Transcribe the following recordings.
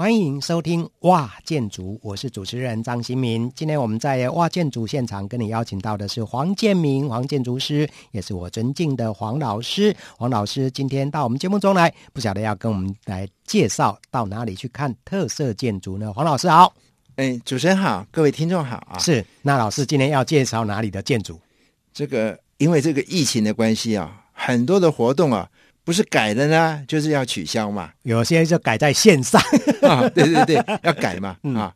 欢迎收听哇建筑，我是主持人张新民。今天我们在哇建筑现场跟你邀请到的是黄建明黄建筑师，也是我尊敬的黄老师。黄老师今天到我们节目中来，不晓得要跟我们来介绍到哪里去看特色建筑呢？黄老师好，哎，主持人好，各位听众好啊。是，那老师今天要介绍哪里的建筑？这个因为这个疫情的关系啊，很多的活动啊。不是改的呢，就是要取消嘛。有些就改在线上 啊，对对对，要改嘛。嗯、啊，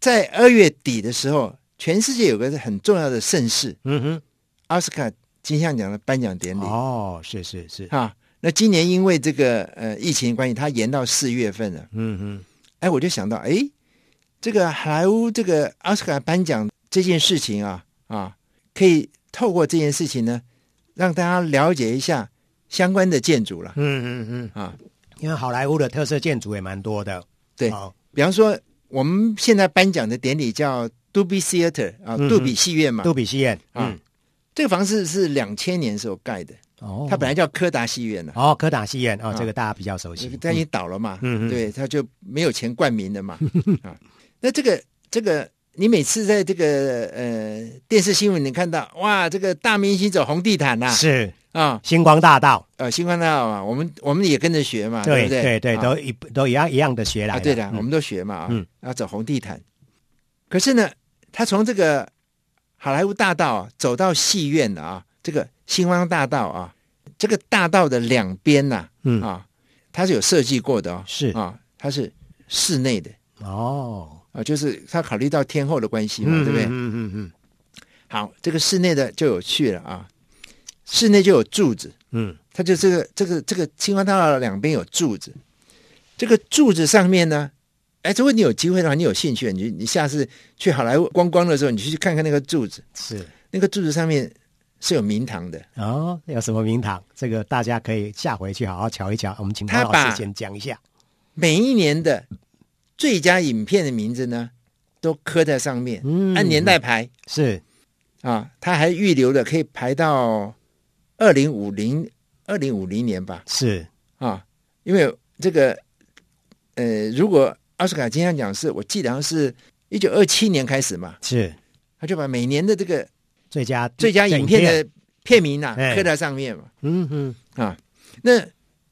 在二月底的时候，全世界有个很重要的盛事，嗯哼，奥斯卡金像奖的颁奖典礼。哦，是是是。啊，那今年因为这个呃疫情关系，它延到四月份了。嗯哼，哎，我就想到，哎，这个好莱坞这个奥斯卡颁奖这件事情啊啊，可以透过这件事情呢，让大家了解一下。相关的建筑了，嗯嗯嗯。啊，因为好莱坞的特色建筑也蛮多的，对，哦。比方说我们现在颁奖的典礼叫杜比 Theater 啊，杜比戏院嘛，杜比戏院啊，这个房子是两千年时候盖的，哦，它本来叫柯达戏院的，哦，柯达戏院哦，这个大家比较熟悉，它已经倒了嘛，嗯嗯，对，它就没有钱冠名了嘛，啊，那这个这个。你每次在这个呃电视新闻你看到哇，这个大明星走红地毯呐、啊，是啊，哦、星光大道，呃，星光大道嘛，我们我们也跟着学嘛，对对不对？对对，都一都一样一样的学来、啊，对的，嗯、我们都学嘛，嗯，要走红地毯。可是呢，他从这个好莱坞大道走到戏院的啊，这个星光大道啊，这个大道的两边呐、啊，嗯啊，它是有设计过的哦，是啊，它是室内的哦。啊，就是他考虑到天后的关系嘛，嗯、对不对？嗯嗯嗯。嗯好，这个室内的就有趣了啊，室内就有柱子，嗯，它就这个这个这个星光大道两边有柱子，这个柱子上面呢，哎，如果你有机会的话，你有兴趣，你你下次去好莱坞观光的时候，你去看看那个柱子，是。那个柱子上面是有名堂的。哦，有什么名堂？这个大家可以下回去好好瞧一瞧。我们请潘老师先讲一下，每一年的。最佳影片的名字呢，都刻在上面，嗯、按年代排。是。啊，他还预留了可以排到二零五零二零五零年吧，是。啊，因为这个呃，如果奥斯卡金像奖是我记得好像是一九二七年开始嘛，是，他就把每年的这个最佳最佳影片。的片名啊刻在上面嘛，嗯嗯。啊，那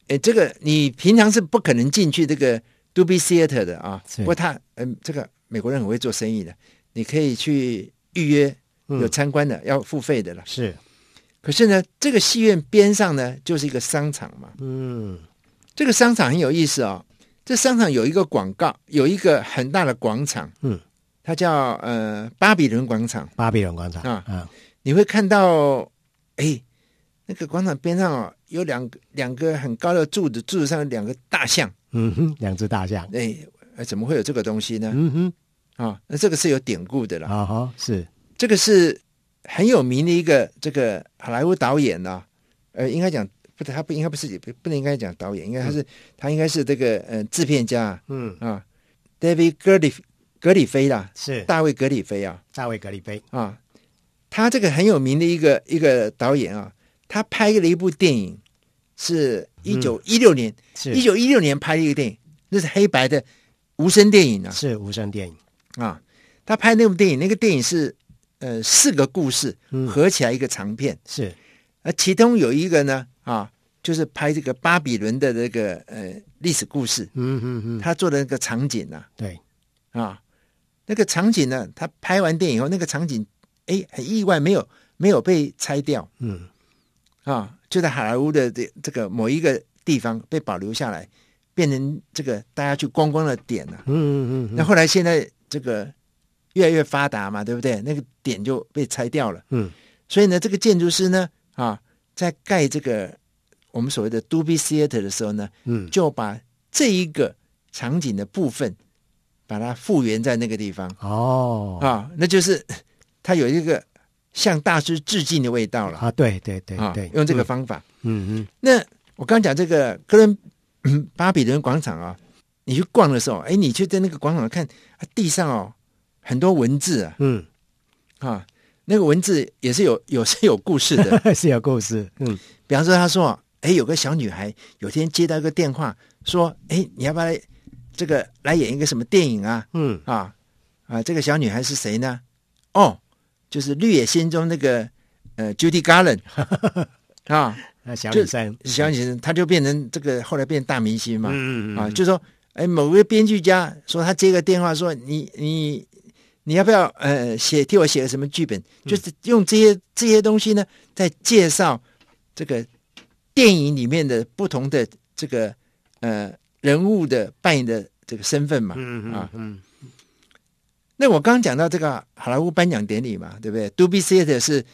呃，这个你平常是不可能进去这个。Dolby Theater 的啊，不过他嗯，这个美国人很会做生意的，你可以去预约有参观的，嗯、要付费的了。是，可是呢，这个戏院边上呢就是一个商场嘛。嗯，这个商场很有意思哦。这商场有一个广告，有一个很大的广场。嗯，它叫呃巴比伦广场。巴比伦广场啊，啊，你会看到哎，那个广场边上哦，有两个两个很高的柱子，柱子上有两个大象。嗯哼，两只大象，哎，怎么会有这个东西呢？嗯哼，啊，那这个是有典故的了。啊哈，是这个是很有名的一个这个好莱坞导演呢、啊。呃，应该讲不，他不应该不是不不能应该讲导演，应该他是、嗯、他应该是这个呃制片家。嗯啊，David 格里格里菲啦，是大卫格里菲啊，大卫格里菲啊，他这个很有名的一个一个导演啊，他拍了一部电影。是一九一六年，一九一六年拍的一个电影，那是黑白的无声电影啊，是无声电影啊。他拍那部电影，那个电影是呃四个故事合起来一个长片，嗯、是。而其中有一个呢啊，就是拍这个巴比伦的这个呃历史故事，嗯嗯嗯，他做的那个场景啊，对啊，那个场景呢，他拍完电影以后，那个场景哎很意外，没有没有被拆掉，嗯啊。就在好莱坞的这这个某一个地方被保留下来，变成这个大家去观光的点了。嗯嗯嗯。那后来现在这个越来越发达嘛，对不对？那个点就被拆掉了。嗯。所以呢，这个建筑师呢，啊，在盖这个我们所谓的 Dolby Theater 的时候呢，嗯，就把这一个场景的部分把它复原在那个地方。哦。啊，那就是 它有一个。向大师致敬的味道了啊！对对对对，用这个方法，嗯嗯。那我刚讲这个哥伦 巴比伦广场啊，你去逛的时候，哎，你去在那个广场看，地上哦很多文字啊，嗯啊，那个文字也是有 有是有故事的，是有故事。嗯，比方说，他说，哎，有个小女孩有天接到一个电话，说，哎，你要不要来这个来演一个什么电影啊？嗯啊啊，这个小女孩是谁呢？哦，就是《绿野仙踪》那个呃 Judy Garland 啊，那小女生，小女生，她就变成这个后来变大明星嘛。嗯嗯啊，就说哎，某个编剧家说他接个电话说你你你要不要呃写替我写个什么剧本？就是用这些这些东西呢，在介绍这个电影里面的不同的这个呃人物的扮演的这个身份嘛。嗯啊嗯那我刚刚讲到这个好莱坞颁奖典礼嘛，对不对？Dolby Theatre 是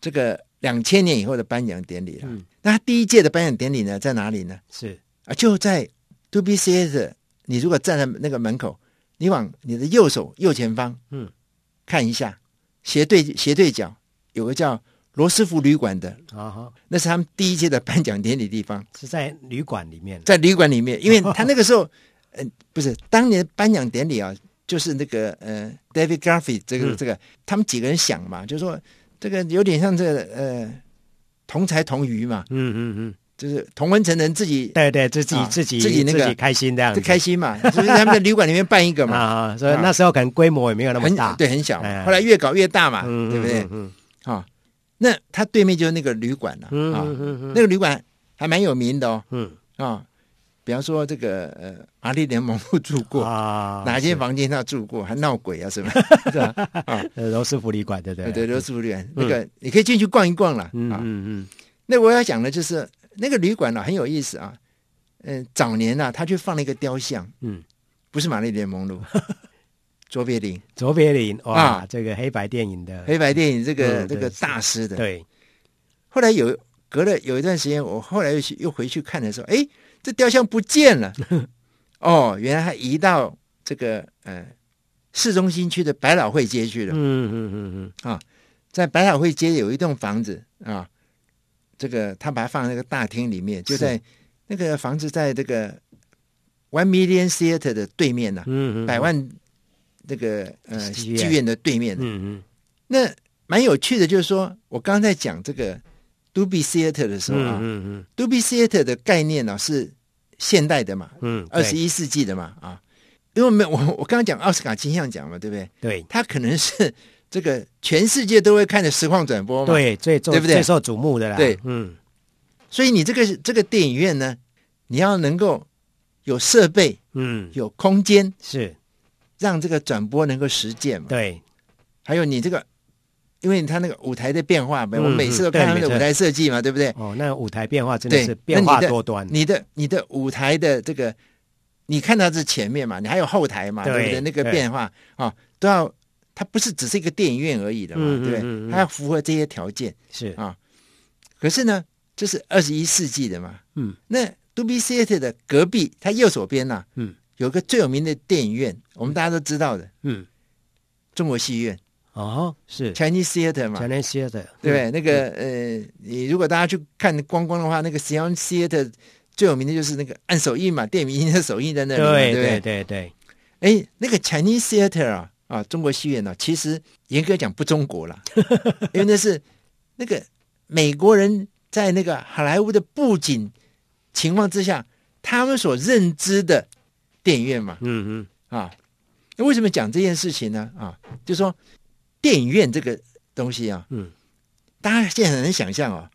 这个两千年以后的颁奖典礼了。嗯那他第一届的颁奖典礼呢，在哪里呢？是啊，就在 Dolby Theatre。你如果站在那个门口，你往你的右手右前方，嗯，看一下，斜对斜对角有个叫罗斯福旅馆的，啊哈，那是他们第一届的颁奖典礼地方，是在旅馆里面，在旅馆里面，因为 他那个时候，呃，不是当年颁奖典礼啊，就是那个呃，David Garfield 这个、嗯。这个，他们几个人想嘛，就是说这个有点像这个呃，同才同娱嘛，嗯嗯嗯，就是同温层人自己对对，自己啊自己自己那个开心这样子，就开心嘛，就是他们在旅馆里面办一个嘛，啊，所以那时候可能规模也没有那么大，对，很小嘛。哎后来越搞越大嘛，嗯，对不对？嗯啊，那他对面就是那个旅馆了嗯啊，嗯嗯那个旅馆还蛮有名的哦嗯啊。比方说这个呃，玛丽莲梦露住过，啊，哪间房间他住过，还闹鬼啊什么，是吧？啊，呃罗斯福旅馆对不对？对，罗斯福旅馆那个你可以进去逛一逛了。嗯嗯那我要讲的就是那个旅馆呢很有意思啊，嗯，早年呢他去放了一个雕像，嗯，不是玛丽莲梦露，卓别林，卓别林哇啊，这个黑白电影的，黑白电影这个嗯这个大师的，对，后来有隔了有一段时间，我后来又去又回去看的时候，哎，这雕像不见了。哦，原来他移到这个呃市中心区的百老汇街去了。嗯嗯嗯嗯。啊在百老汇街有一栋房子啊，这个他把它放在那个大厅里面，就在那个房子在这个 One Million Theatre 的对面呢、嗯嗯，百万这个呃剧院的对面。嗯嗯。那蛮有趣的，就是说我刚刚在讲这个 Dolby Theatre 的时候啊。嗯嗯 Dolby Theatre 的概念呢、是现代的嘛，嗯，二十一世纪的嘛啊，因为没有我我刚刚讲奥斯卡金像奖嘛，对不对？对。它可能是这个全世界都会看的实况转播嘛，，对，最对不对？最受瞩目的啦，对。嗯。所以你这个这个电影院呢，你要能够有设备、嗯。有空间，是，让这个转播能够实践嘛。对，还有你这个，因为它那个舞台的变化，嗯我每次都看他们的舞台设计嘛，对不对？哦，那舞台变化真的是变化那你的多端，你的你的舞台的这个，你看到是前面嘛，你还有后台嘛，对对不对？那个对。变化啊，都要，它不是只是一个电影院而已的嘛，对不对？它要符合这些条件。是。啊。可是呢，这是二十一世纪的嘛，嗯，那 Dolby Theatre 的隔壁，它右手边呐、嗯，有个最有名的电影院，我们大家都知道的。嗯。中国戏院。哦是。Chinese Theatre 嘛，全联西的，对不对？那个呃，你如果大家去看光光的话，那个 Theatre 最有名的就是那个按手印嘛，电影明星的手印在那里，对对对？对对对，哎，那个 Chinese Theatre 啊啊，中国戏院呢、其实严格讲不中国了，因为那是那个美国人在那个好莱坞的布景情况之下，他们所认知的电影院嘛。嗯嗯啊。那为什么讲这件事情呢？啊，就说电影院这个东西啊，嗯，大家现在很难想象哦。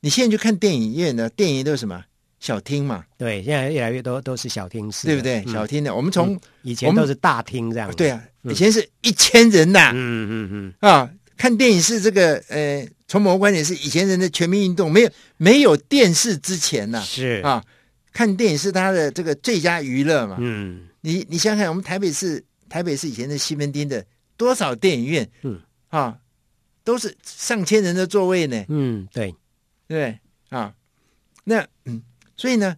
你现在去看电影院呢，电影院都是什么？小厅嘛，对，现在越来越多都是小厅式，对不对？嗯。小厅的，我们从、以前都是大厅这样，对，啊，嗯以前是一千人呐、嗯嗯嗯啊，看电影是这个呃，从某个观点是以前人的全民运动，没有没有电视之前呐、嗯，是，啊，看电影是他的这个最佳娱乐嘛。嗯。你你想想看，我们台北市台北市以前的西门町的多少电影院，嗯。啊，都是上千人的座位呢，嗯，对，对啊？那嗯，所以呢，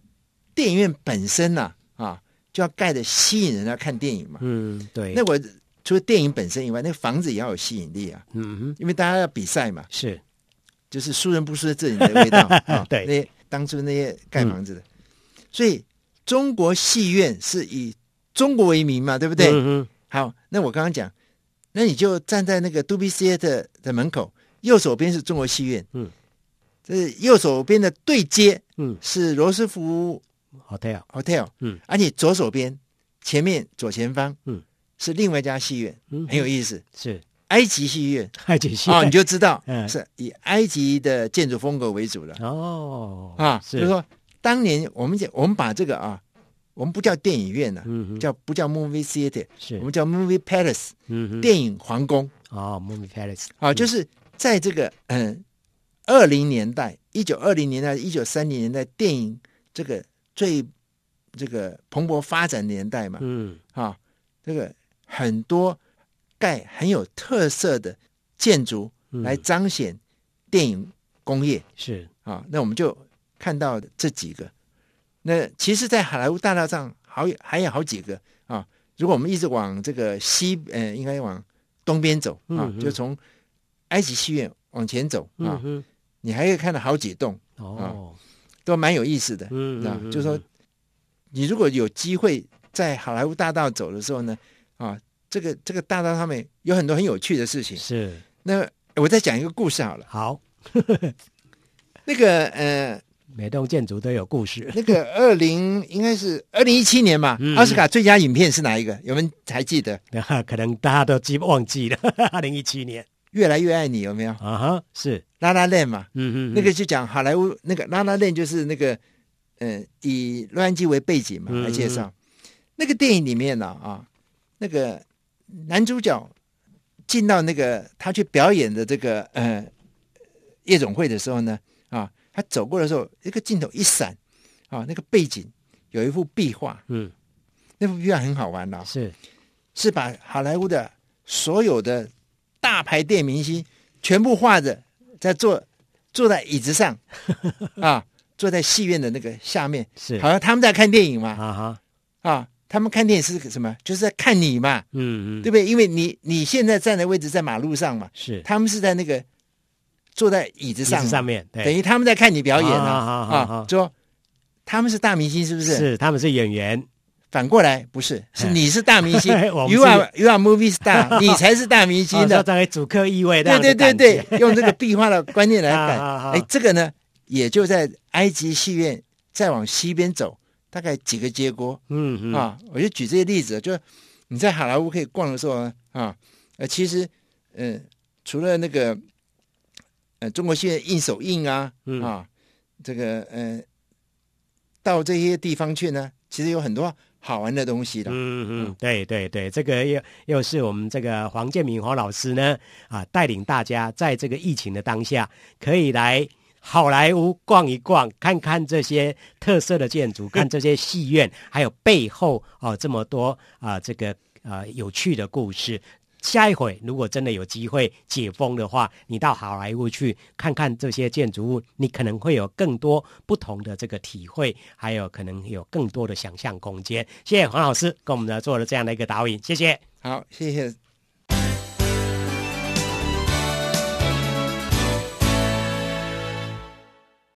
电影院本身呐啊就要盖的吸引人来看电影嘛。嗯对，那我除了电影本身以外，那个房子也要有吸引力啊，嗯哼。因为大家要比赛嘛。是，就是输人不输阵的味道 啊！对。那些当初那些盖房子的，所以中国戏院是以中国为名嘛，对不对？嗯好，那我刚刚讲，那你就站在那个 Dolby Theatre 的门口，右手边是中国戏院，嗯，这右手边的对接嗯。是罗斯福，hotel，Hotel，嗯，而且左手边前面左前方，嗯，是另外一家戏院，嗯，很有意思，是。埃及戏院，埃及戏院，哦，你就知道，嗯，是以埃及的建筑风格为主的，哦，啊，是。就是说当年我们讲，我们把这个啊，我们不叫电影院了，嗯，叫不叫 movie theater，是。我们叫 movie palace，嗯，电影皇宫，哦，movie palace，啊，就是在这个嗯二零年代，一九二零年代，一九三零年代，电影这个最这个蓬勃发展年代嘛，嗯，啊，这个很多盖很有特色的建筑来彰显电影工业，是。啊，那我们就看到这几个。那其实，在好莱坞大道上好还有好几个啊。如果我们一直往这个西，呃，应该往东边走啊，就从埃及戏院往前走啊，你还可以看到好几栋哦，都蛮有意思的。嗯，啊，就是说，你如果有机会在好莱坞大道走的时候呢，啊，这个这个大道上面有很多很有趣的事情。是，那我再讲一个故事好了。好，那个呃。每栋建筑都有故事。那个二零应该是二零一七年嘛，奥斯卡最佳影片是哪一个？有没有还记得？可能大家都记忘记了。二零一七年，越来越爱你有没有？啊哈，是拉拉链嘛。嗯嗯，那个就讲好莱坞那个拉拉链，就是那个嗯、呃，以洛杉矶为背景嘛来介绍。嗯、那个电影里面呢啊，啊，那个男主角进到那个他去表演的这个呃夜总会的时候呢啊。他走过的时候，一个镜头一闪，啊，那个背景有一幅壁画，嗯，那幅壁画很好玩的、哦，是是把好莱坞的所有的大牌电影明星全部画着，在坐坐在椅子上，啊，坐在戏院的那个下面，是好像他们在看电影嘛，啊哈，啊，他们看电影是什么？就是在看你嘛，嗯嗯，对不对？因为你你现在站的位置在马路上嘛，是他们是在那个。坐在椅子上，上面等于他们在看你表演呢啊！说他们是大明星，是不是？是，他们是演员。反过来不是，是你是大明星，You are you are movie star，你才是大明星的，这主客意味的。对对对对，用这个壁画的观念来 改。哎，这个呢，也就在埃及戏院再往西边走，大概几个街过。嗯嗯啊，我就举这些例子，就你在好莱坞可以逛的时候啊，呃，其实嗯，除了那个。呃，中国戏院印手印啊，嗯、啊，这个呃，到这些地方去呢，其实有很多好玩的东西的。嗯嗯，对对对，这个又又是我们这个黄建明黄老师呢啊，带领大家在这个疫情的当下，可以来好莱坞逛一逛，看看这些特色的建筑，看这些戏院，还有背后啊这么多啊这个啊有趣的故事。下一回，如果真的有机会解封的话，你到好莱坞去看看这些建筑物，你可能会有更多不同的这个体会，还有可能有更多的想象空间。谢谢黄老师跟我们呢做了这样的一个导引，谢谢。好，谢谢。